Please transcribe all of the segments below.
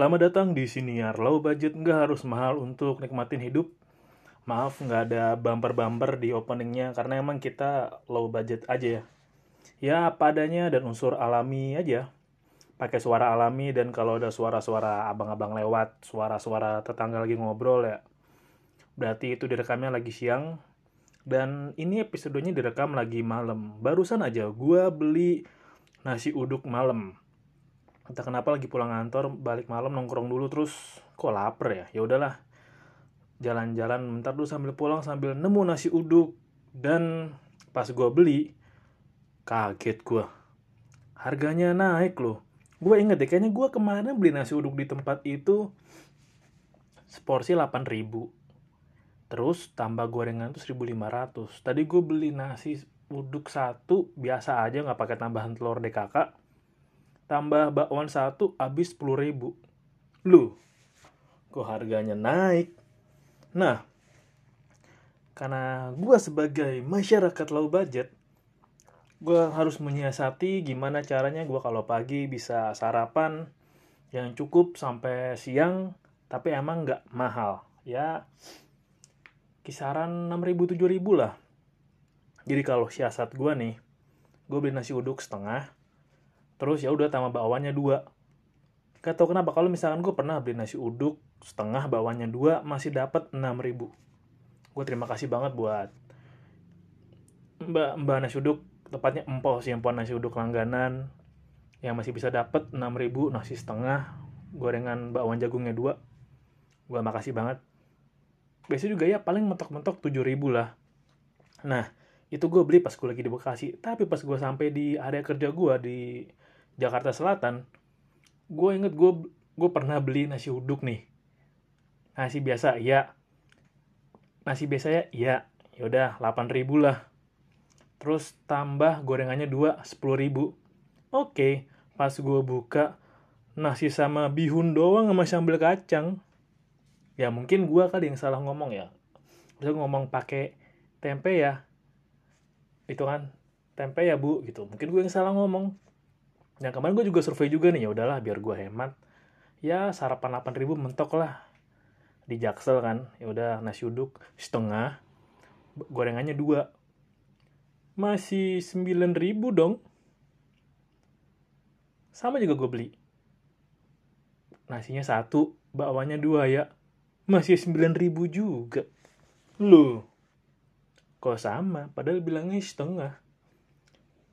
Selamat datang di Siniar Low budget nggak harus mahal untuk nikmatin hidup. Maaf nggak ada bumper-bumper di openingnya karena emang kita low budget aja ya. Ya apa adanya dan unsur alami aja. Pakai suara alami dan kalau ada suara-suara abang-abang lewat, suara-suara tetangga lagi ngobrol ya. Berarti itu direkamnya lagi siang. Dan ini episodenya direkam lagi malam. Barusan aja gua beli nasi uduk malam entah kenapa lagi pulang kantor balik malam nongkrong dulu terus kok lapar ya? Ya udahlah jalan-jalan bentar dulu sambil pulang sambil nemu nasi uduk. Dan pas gue beli kaget gue harganya naik loh. Gue inget deh kayaknya gue kemarin beli nasi uduk di tempat itu seporsi 8000 terus tambah gorengan tuh 1500 tadi gue beli nasi uduk satu biasa aja nggak pakai tambahan telur DKK tambah bakwan satu habis 10 ribu. Lu, kok harganya naik? Nah, karena gue sebagai masyarakat low budget, gue harus menyiasati gimana caranya gue kalau pagi bisa sarapan yang cukup sampai siang, tapi emang nggak mahal. Ya, kisaran 6.000 7.000 lah. Jadi kalau siasat gue nih, gue beli nasi uduk setengah, terus ya udah tambah bawahnya dua. Gak tau kenapa kalau misalkan gue pernah beli nasi uduk setengah bawahnya dua masih dapat enam ribu. Gue terima kasih banget buat mbak mbak nasi uduk tepatnya empol sih nasi uduk langganan yang masih bisa dapat enam ribu nasi setengah gorengan bakwan jagungnya dua. Gue makasih banget. Biasanya juga ya paling mentok-mentok tujuh ribu lah. Nah itu gue beli pas gue lagi di Bekasi. Tapi pas gue sampai di area kerja gue di Jakarta Selatan gue inget gue gue pernah beli nasi uduk nih. Nasi biasa ya nasi biasa ya ya yaudah 8 ribu lah. Terus tambah gorengannya dua 10 ribu. Oke pas gue buka nasi sama bihun doang sama sambal kacang. Ya mungkin gue kali yang salah ngomong ya. Bisa ngomong pakai tempe ya. Itu kan tempe ya bu gitu. Mungkin gue yang salah ngomong yang kemarin gue juga survei juga nih ya udahlah biar gue hemat. Ya sarapan 8000 mentok lah. Di Jaksel kan ya udah nasi uduk setengah gorengannya dua. Masih 9000 dong. Sama juga gue beli. Nasinya satu bakwanya dua ya. Masih 9000 juga. Loh kok sama? Padahal bilangnya setengah.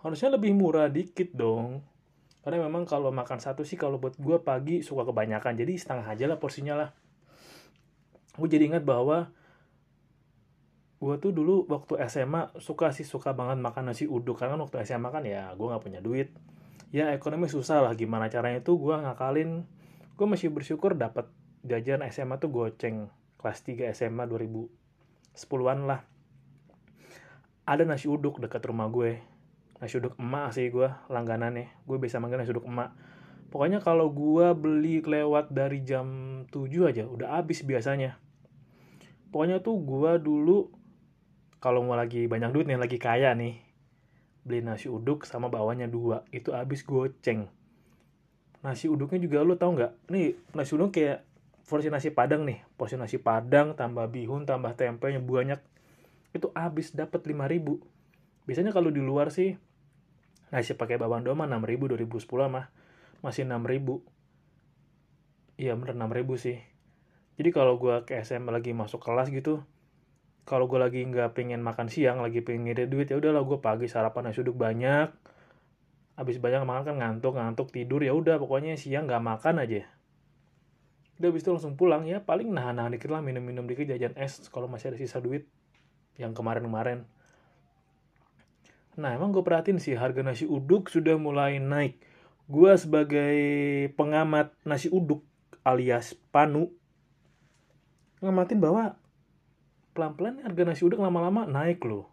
Harusnya lebih murah dikit dong karena memang kalau makan satu sih kalau buat gue pagi suka kebanyakan. Jadi setengah aja lah porsinya lah. Gue jadi ingat bahwa gue tuh dulu waktu SMA suka sih suka banget makan nasi uduk. Karena waktu SMA kan ya gue nggak punya duit. Ya ekonomi susah lah gimana caranya tuh gue ngakalin. Gue masih bersyukur dapat jajan SMA tuh goceng. Kelas 3 SMA 2010-an lah. Ada nasi uduk dekat rumah gue nasi uduk emak sih gue langganannya. Gue bisa manggil nasi uduk emak. Pokoknya kalau gue beli lewat dari jam 7 aja udah habis biasanya. Pokoknya tuh gue dulu kalau mau lagi banyak duit nih lagi kaya nih beli nasi uduk sama bawahnya dua itu habis goceng. Nasi uduknya juga lo tau nggak? Nih nasi uduk kayak porsi nasi padang nih. Porsi nasi padang tambah bihun tambah tempenya banyak. Itu habis dapat 5000 biasanya kalau di luar sih nasi pakai bawang doma 6000 2010 mah. Masih 6000 iya bener 6000 sih. Jadi kalau gue ke SMA lagi masuk kelas gitu kalau gue lagi nggak pengen makan siang lagi pengen ngide duit ya udahlah gue pagi sarapan nasi uduk banyak. Habis banyak makan kan ngantuk ngantuk tidur ya udah pokoknya siang nggak makan aja. Udah habis itu langsung pulang ya paling nahan-nahan dikit lah minum-minum dikit jajan es kalau masih ada sisa duit. Yang kemarin-kemarin Nah emang gue perhatiin sih harga nasi uduk sudah mulai naik. Gue sebagai pengamat nasi uduk alias panu ngamatin bahwa pelan-pelan harga nasi uduk lama-lama naik loh.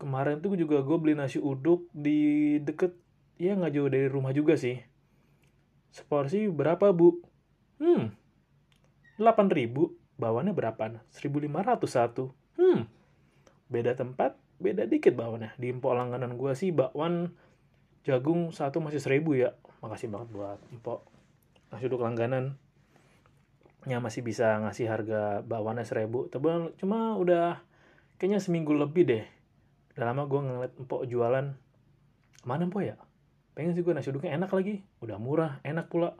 Kemarin tuh juga gue beli nasi uduk di deket ya nggak jauh dari rumah juga sih. Seporsi berapa bu? Hmm, 8 ribu. Berapa? 1500 satu. Hmm, beda tempat beda dikit bakwannya di empok langganan gue sih bakwan jagung satu masih seribu ya. Makasih banget buat empok nasi uduk langganan yang masih bisa ngasih harga bawaannya seribu. Tapi cuma udah kayaknya seminggu lebih deh. Udah lama gue ngeliat empok jualan. Mana empok ya? Pengen sih gue nasi uduknya enak lagi. Udah murah enak pula.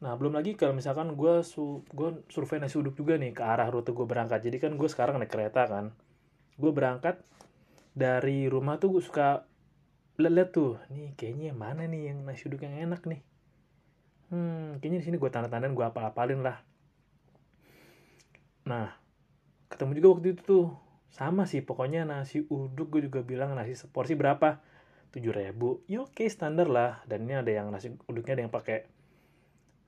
Nah belum lagi kalau misalkan gue su gue survei nasi uduk juga nih ke arah rute gue berangkat. Jadi kan gue sekarang naik kereta kan gue berangkat dari rumah tuh gue suka lihat tuh nih kayaknya mana nih yang nasi uduk yang enak nih? Hmm kayaknya di sini gue tanda-tandain gue apal-apalin lah. Nah ketemu juga waktu itu tuh sama sih pokoknya nasi uduk gue juga bilang nasi seporsi berapa? Tujuh ribu. Ya oke standar lah. Dan ini ada yang nasi uduknya ada yang pakai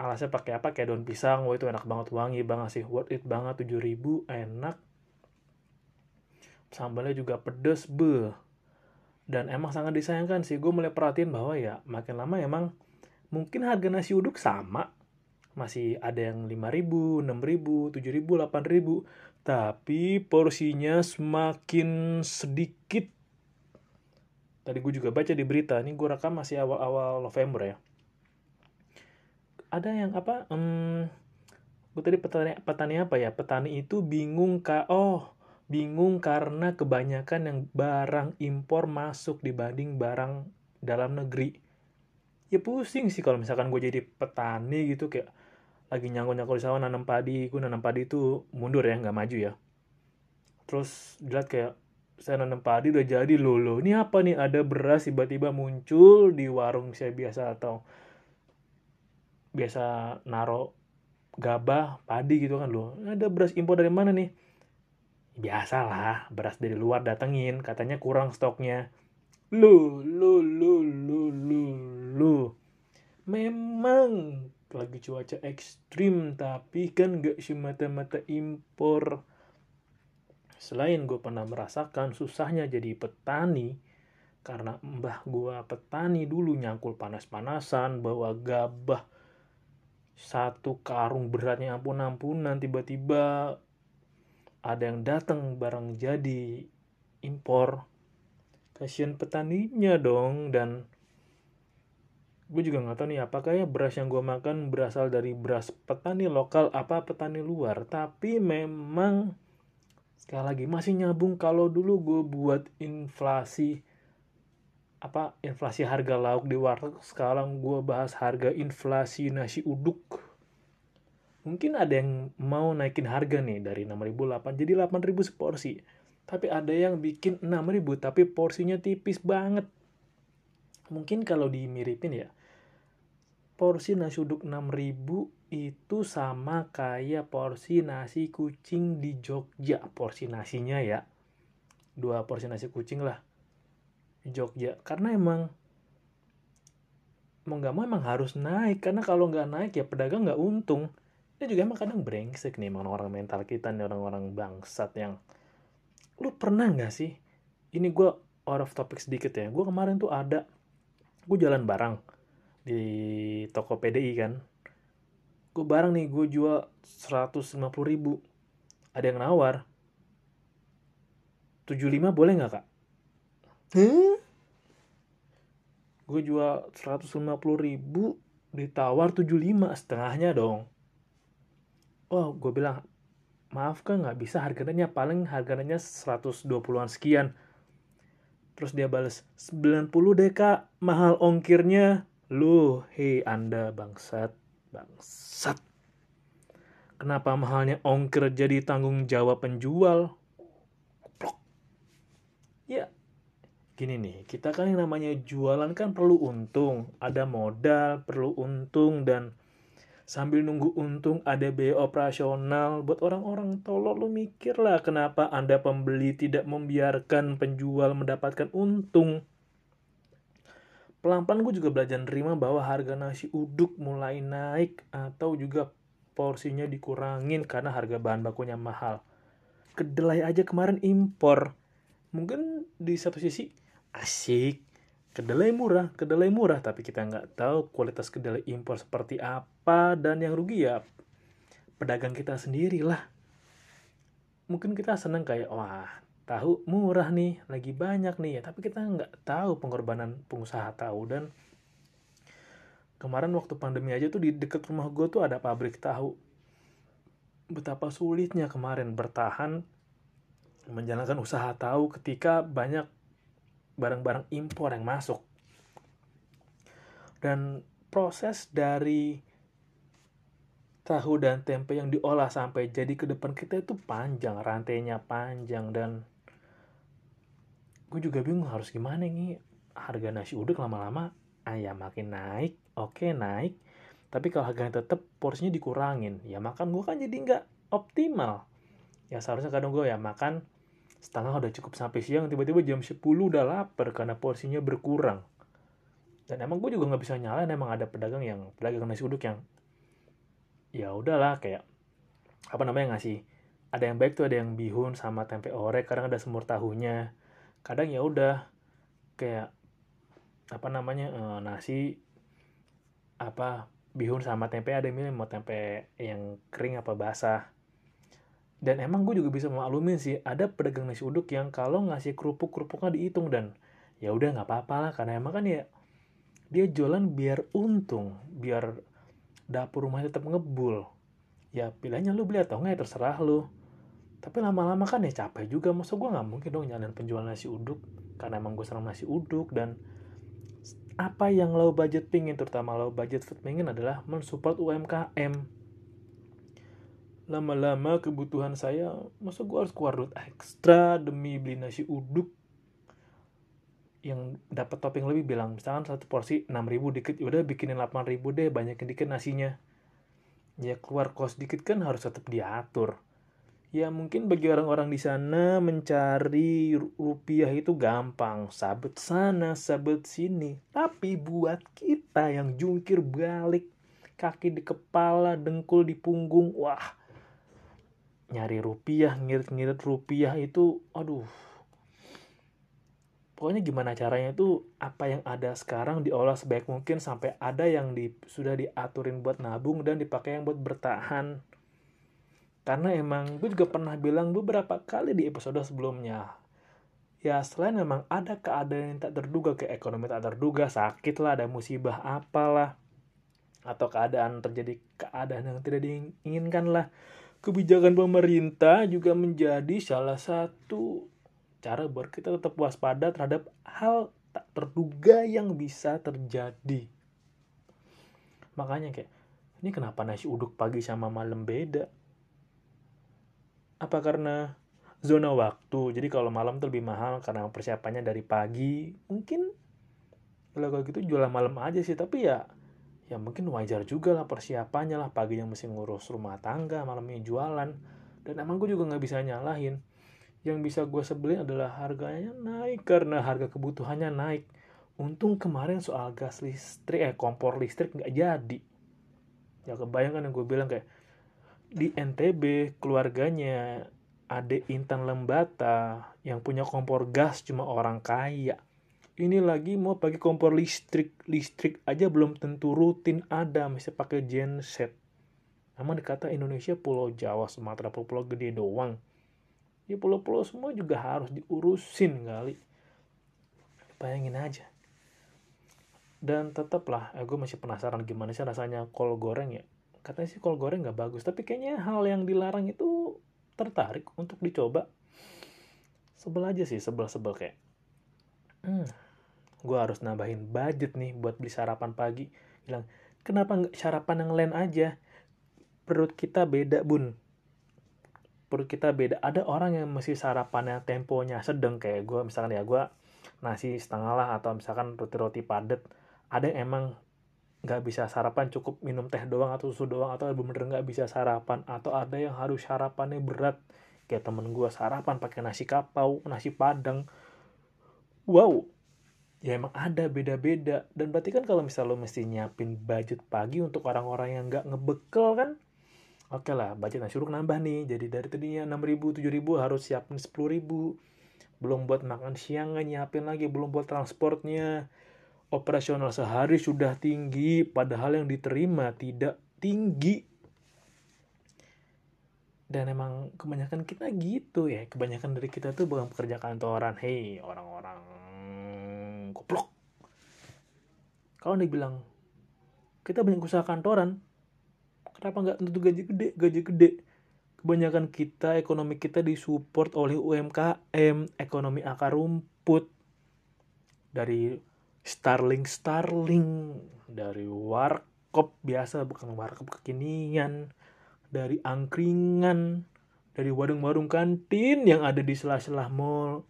alasnya pakai apa? Kayak daun pisang. Wah itu enak banget wangi banget sih. Worth it banget tujuh ribu enak sambalnya juga pedes be. Dan emang sangat disayangkan sih gue mulai perhatiin bahwa ya makin lama emang mungkin harga nasi uduk sama. Masih ada yang 5000, 6000, 7000, 8000 tapi porsinya semakin sedikit. Tadi gue juga baca di berita ini gue rekam masih awal-awal November ya. Ada yang apa hmm, gue tadi petani petani apa ya? Petani itu bingung kak oh bingung karena kebanyakan yang barang impor masuk dibanding barang dalam negeri. Ya pusing sih kalau misalkan gue jadi petani gitu kayak lagi nyangkut-nyangkut di sawah nanam padi gue nanam padi itu mundur ya nggak maju ya. Terus dilihat kayak saya nanam padi udah jadi loh ini apa nih? Ada beras tiba-tiba muncul di warung saya biasa atau biasa naro gabah padi gitu kan loh. Ada beras impor dari mana nih biasalah beras dari luar datengin katanya kurang stoknya. Lu lu lu lu lu lu. Memang lagi cuaca ekstrim tapi kan gak semata-mata impor. Selain gue pernah merasakan susahnya jadi petani karena mbah gue petani dulu nyangkul panas-panasan bawa gabah. Satu karung beratnya ampun-ampunan tiba-tiba ada yang datang barang jadi impor kasihan petaninya dong dan gue juga nggak tahu nih apakah ya beras yang gue makan berasal dari beras petani lokal apa petani luar? Tapi memang sekali lagi masih nyambung kalau dulu gue buat inflasi apa inflasi harga lauk di warteg sekarang gue bahas harga inflasi nasi uduk mungkin ada yang mau naikin harga nih dari 6.008 jadi 8.000 seporsi. Tapi ada yang bikin 6000 tapi porsinya tipis banget. Mungkin kalau dimiripin ya porsi nasi uduk 6000 itu sama kayak porsi nasi kucing di Jogja. Porsi nasinya ya dua porsi nasi kucing lah Jogja. Karena emang mau nggak mau emang harus naik. Karena kalau nggak naik ya pedagang nggak untung dia juga emang kadang brengsek nih emang orang mental kita nih orang-orang bangsat yang lu pernah nggak sih ini gue out of topic sedikit ya gue kemarin tuh ada gue jalan barang di toko PDI kan gue barang nih gue jual 150 ribu ada yang nawar 75 boleh nggak kak? Huh? Gue jual 150 ribu ditawar 75 setengahnya dong. Oh gue bilang maaf kan nggak bisa harganya paling harganya 120-an sekian. Terus dia balas 90 deh kak mahal ongkirnya. Lu hei anda bangsat bangsat. Kenapa mahalnya ongkir jadi tanggung jawab penjual? Plok. ya gini nih kita kan yang namanya jualan kan perlu untung. Ada modal perlu untung dan sambil nunggu untung ada biaya operasional buat orang-orang tolol lu mikir lah kenapa anda pembeli tidak membiarkan penjual mendapatkan untung. Pelan-pelan gue juga belajar nerima bahwa harga nasi uduk mulai naik atau juga porsinya dikurangin karena harga bahan bakunya mahal. Kedelai aja kemarin impor. Mungkin di satu sisi asik kedelai murah, kedelai murah, tapi kita nggak tahu kualitas kedelai impor seperti apa dan yang rugi ya pedagang kita sendiri lah. Mungkin kita seneng kayak wah tahu murah nih, lagi banyak nih. Ya, tapi kita nggak tahu pengorbanan pengusaha tahu. Dan kemarin waktu pandemi aja tuh di deket rumah gue tuh ada pabrik tahu. Betapa sulitnya kemarin bertahan menjalankan usaha tahu ketika banyak barang-barang impor yang masuk. Dan proses dari tahu dan tempe yang diolah sampai jadi ke depan kita itu panjang rantainya panjang dan gue juga bingung harus gimana nih harga nasi uduk lama-lama ayam makin naik oke naik. Tapi kalau harganya tetap porsinya dikurangin. Ya makan gue kan jadi nggak optimal. Ya seharusnya kadang gue ya makan setengah udah cukup sampai siang tiba-tiba jam 10 udah lapar karena porsinya berkurang. Dan emang gue juga nggak bisa nyalain emang ada pedagang yang pedagang nasi uduk yang ya udahlah kayak apa namanya ngasih ada yang baik tuh ada yang bihun sama tempe orek kadang ada semur tahunya. Kadang ya udah kayak apa namanya uh, nasi apa bihun sama tempe ada yang milih mau tempe yang kering apa basah dan emang gue juga bisa maklumin sih ada pedagang nasi uduk yang kalau ngasih kerupuk kerupuknya dihitung dan ya udah nggak apa-apa lah karena emang kan ya dia jualan biar untung biar dapur rumahnya tetap ngebul. Ya pilihannya lu beli atau enggak ya terserah lu. Tapi lama-lama kan ya capek juga masa gue nggak mungkin dong nyalain penjual nasi uduk karena emang gue senang nasi uduk. Dan apa yang low budget pingin terutama low budget food pingin adalah mensupport UMKM lama-lama kebutuhan saya masa gue harus keluar duit ekstra demi beli nasi uduk? Yang dapat topping lebih bilang misalkan satu porsi 6000 dikit ya udah bikinin 8000 deh banyakin dikit nasinya. Ya keluar kos dikit kan harus tetap diatur. Ya mungkin bagi orang-orang di sana mencari rupiah itu gampang. Sabet sana sabet sini. Tapi buat kita yang jungkir balik kaki di kepala dengkul di punggung wah nyari rupiah ngirit-ngirit rupiah itu aduh. Pokoknya gimana caranya itu apa yang ada sekarang diolah sebaik mungkin sampai ada yang di, sudah diaturin buat nabung dan dipakai yang buat bertahan. Karena emang gue juga pernah bilang beberapa kali di episode sebelumnya. Ya selain memang ada keadaan yang tak terduga ke ekonomi tak terduga sakit lah ada musibah apalah atau keadaan terjadi keadaan yang tidak diinginkan lah kebijakan pemerintah juga menjadi salah satu cara buat kita tetap waspada terhadap hal tak terduga yang bisa terjadi. Makanya kayak, ini kenapa nasi uduk pagi sama malam beda? Apa karena zona waktu? Jadi kalau malam tuh lebih mahal karena persiapannya dari pagi. Mungkin kalau gitu jualan malam aja sih, tapi ya ya mungkin wajar juga lah persiapannya lah paginya mesti ngurus rumah tangga malamnya jualan. Dan emang gue juga nggak bisa nyalahin. Yang bisa gue sebelin adalah harganya naik karena harga kebutuhannya naik. Untung kemarin soal gas listrik eh kompor listrik nggak jadi. Ya kebayangkan yang gue bilang kayak di NTB keluarganya adik Intan Lembata yang punya kompor gas cuma orang kaya ini lagi mau pakai kompor listrik. Listrik aja belum tentu rutin ada mesti pakai genset. Namun dikata Indonesia pulau Jawa Sumatera pulau gede doang. Ya pulau-pulau semua juga harus diurusin kali. Bayangin aja. Dan tetaplah eh, gue masih penasaran gimana sih rasanya kol goreng ya. Katanya sih kol goreng nggak bagus tapi kayaknya hal yang dilarang itu tertarik untuk dicoba. Sebel aja sih sebel-sebel kayak hmm, gue harus nambahin budget nih buat beli sarapan pagi. Bilang kenapa nggak sarapan yang lain aja? Perut kita beda bun. Perut kita beda. Ada orang yang masih sarapannya temponya sedang kayak gue misalkan ya gue nasi setengah lah atau misalkan roti-roti padat. Ada yang emang nggak bisa sarapan cukup minum teh doang atau susu doang atau bener-bener nggak bisa sarapan. Atau ada yang harus sarapannya berat. Kayak temen gue sarapan pakai nasi kapau nasi padang. Wow ya emang ada beda-beda. Dan berarti kan kalau misal lo mesti nyiapin budget pagi untuk orang-orang yang nggak ngebekel kan oke okay lah budget uduk nambah nih. Jadi dari tadinya 6 ribu 7 ribu harus siapin 10 ribu. Belum buat makan siang nyiapin lagi belum buat transportnya. Operasional sehari sudah tinggi padahal yang diterima tidak tinggi. Dan emang kebanyakan kita gitu ya. Kebanyakan dari kita tuh bukan pekerja kantoran. Hei orang-orang goblok kalau anda bilang kita banyak usaha kantoran kenapa nggak tentu gaji gede? Gaji gede. Kebanyakan kita ekonomi kita disupport oleh UMKM ekonomi akar rumput. Dari Starling Starling dari warkop biasa bukan warkop kekinian. Dari angkringan dari warung-warung kantin yang ada di sela-sela mall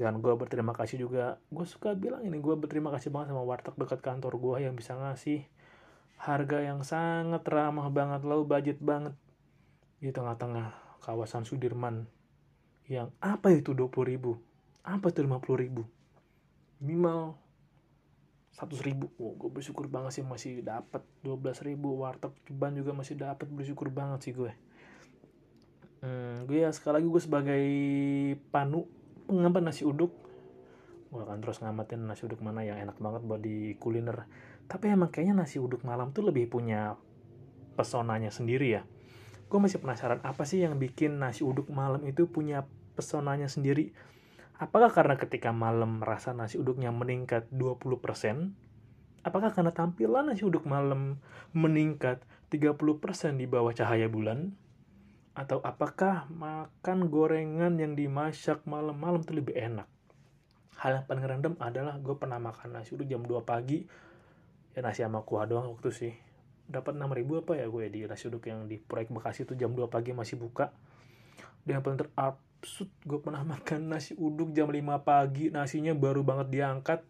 dan gue berterima kasih juga. Gue suka bilang ini gue berterima kasih banget sama warteg dekat kantor gue yang bisa ngasih harga yang sangat ramah banget low budget banget. Di tengah-tengah kawasan Sudirman yang apa itu 20 ribu? Apa itu 50 ribu? Minimal 100 ribu. Oh, gue bersyukur banget sih masih dapat 12 ribu. Warteg ceban juga masih dapat bersyukur banget sih gue. Hmm, gue ya sekali lagi gue sebagai panu pengambat nasi uduk. Gue akan terus ngamatin nasi uduk mana yang enak banget buat di kuliner. Tapi emang kayaknya nasi uduk malam tuh lebih punya pesonanya sendiri ya. Gue masih penasaran apa sih yang bikin nasi uduk malam itu punya pesonanya sendiri? Apakah karena ketika malam rasa nasi uduknya meningkat 20% apakah karena tampilan nasi uduk malam meningkat 30% di bawah cahaya bulan atau apakah makan gorengan yang dimasak malam-malam itu lebih enak? Hal yang paling random adalah gue pernah makan nasi uduk jam 2 pagi. Ya nasi sama kuah doang waktu sih. Dapat 6 ribu apa ya gue di nasi uduk yang di proyek Bekasi itu jam 2 pagi masih buka. Dan yang paling terabsurd gue pernah makan nasi uduk jam 5 pagi nasinya baru banget diangkat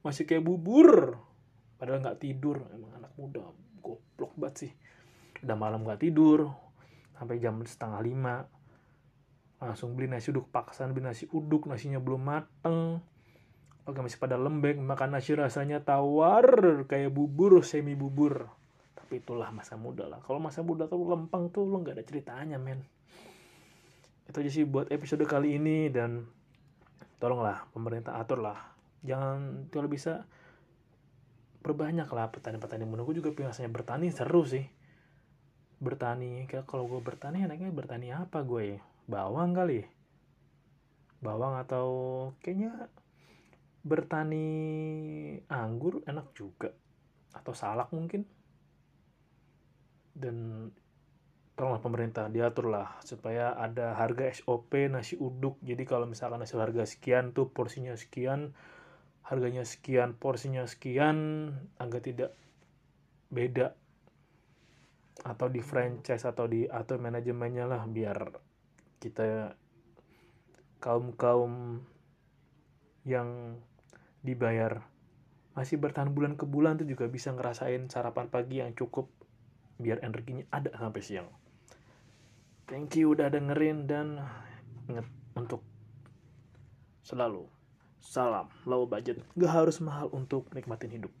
masih kayak bubur. Padahal nggak tidur emang anak muda goblok banget sih. Udah malam nggak tidur sampai jam setengah lima. Langsung beli nasi uduk paksan beli nasi uduk nasinya belum mateng. Oke masih pada lembek makan nasi rasanya tawar kayak bubur semi bubur tapi itulah masa muda lah. Kalau masa muda tuh lempeng tuh lo nggak ada ceritanya men. Itu aja sih buat episode kali ini dan tolonglah pemerintah atur lah jangan kalau bisa perbanyak lah petani-petani menunggu juga biasanya bertani seru sih bertani. Kalau gue bertani enaknya bertani apa gue ya? Bawang kali. Bawang atau kayaknya bertani anggur enak juga. Atau salak mungkin. Dan tolonglah pemerintah diatur lah supaya ada harga SOP nasi uduk. Jadi kalau misalkan nasi harga sekian tuh porsinya sekian harganya sekian porsinya sekian agar tidak beda atau di franchise atau di atau manajemennya lah biar kita kaum kaum yang dibayar masih bertahan bulan ke bulan tuh juga bisa ngerasain sarapan pagi yang cukup biar energinya ada sampai siang. Thank you udah dengerin dan inget untuk selalu salam low budget gak harus mahal untuk nikmatin hidup.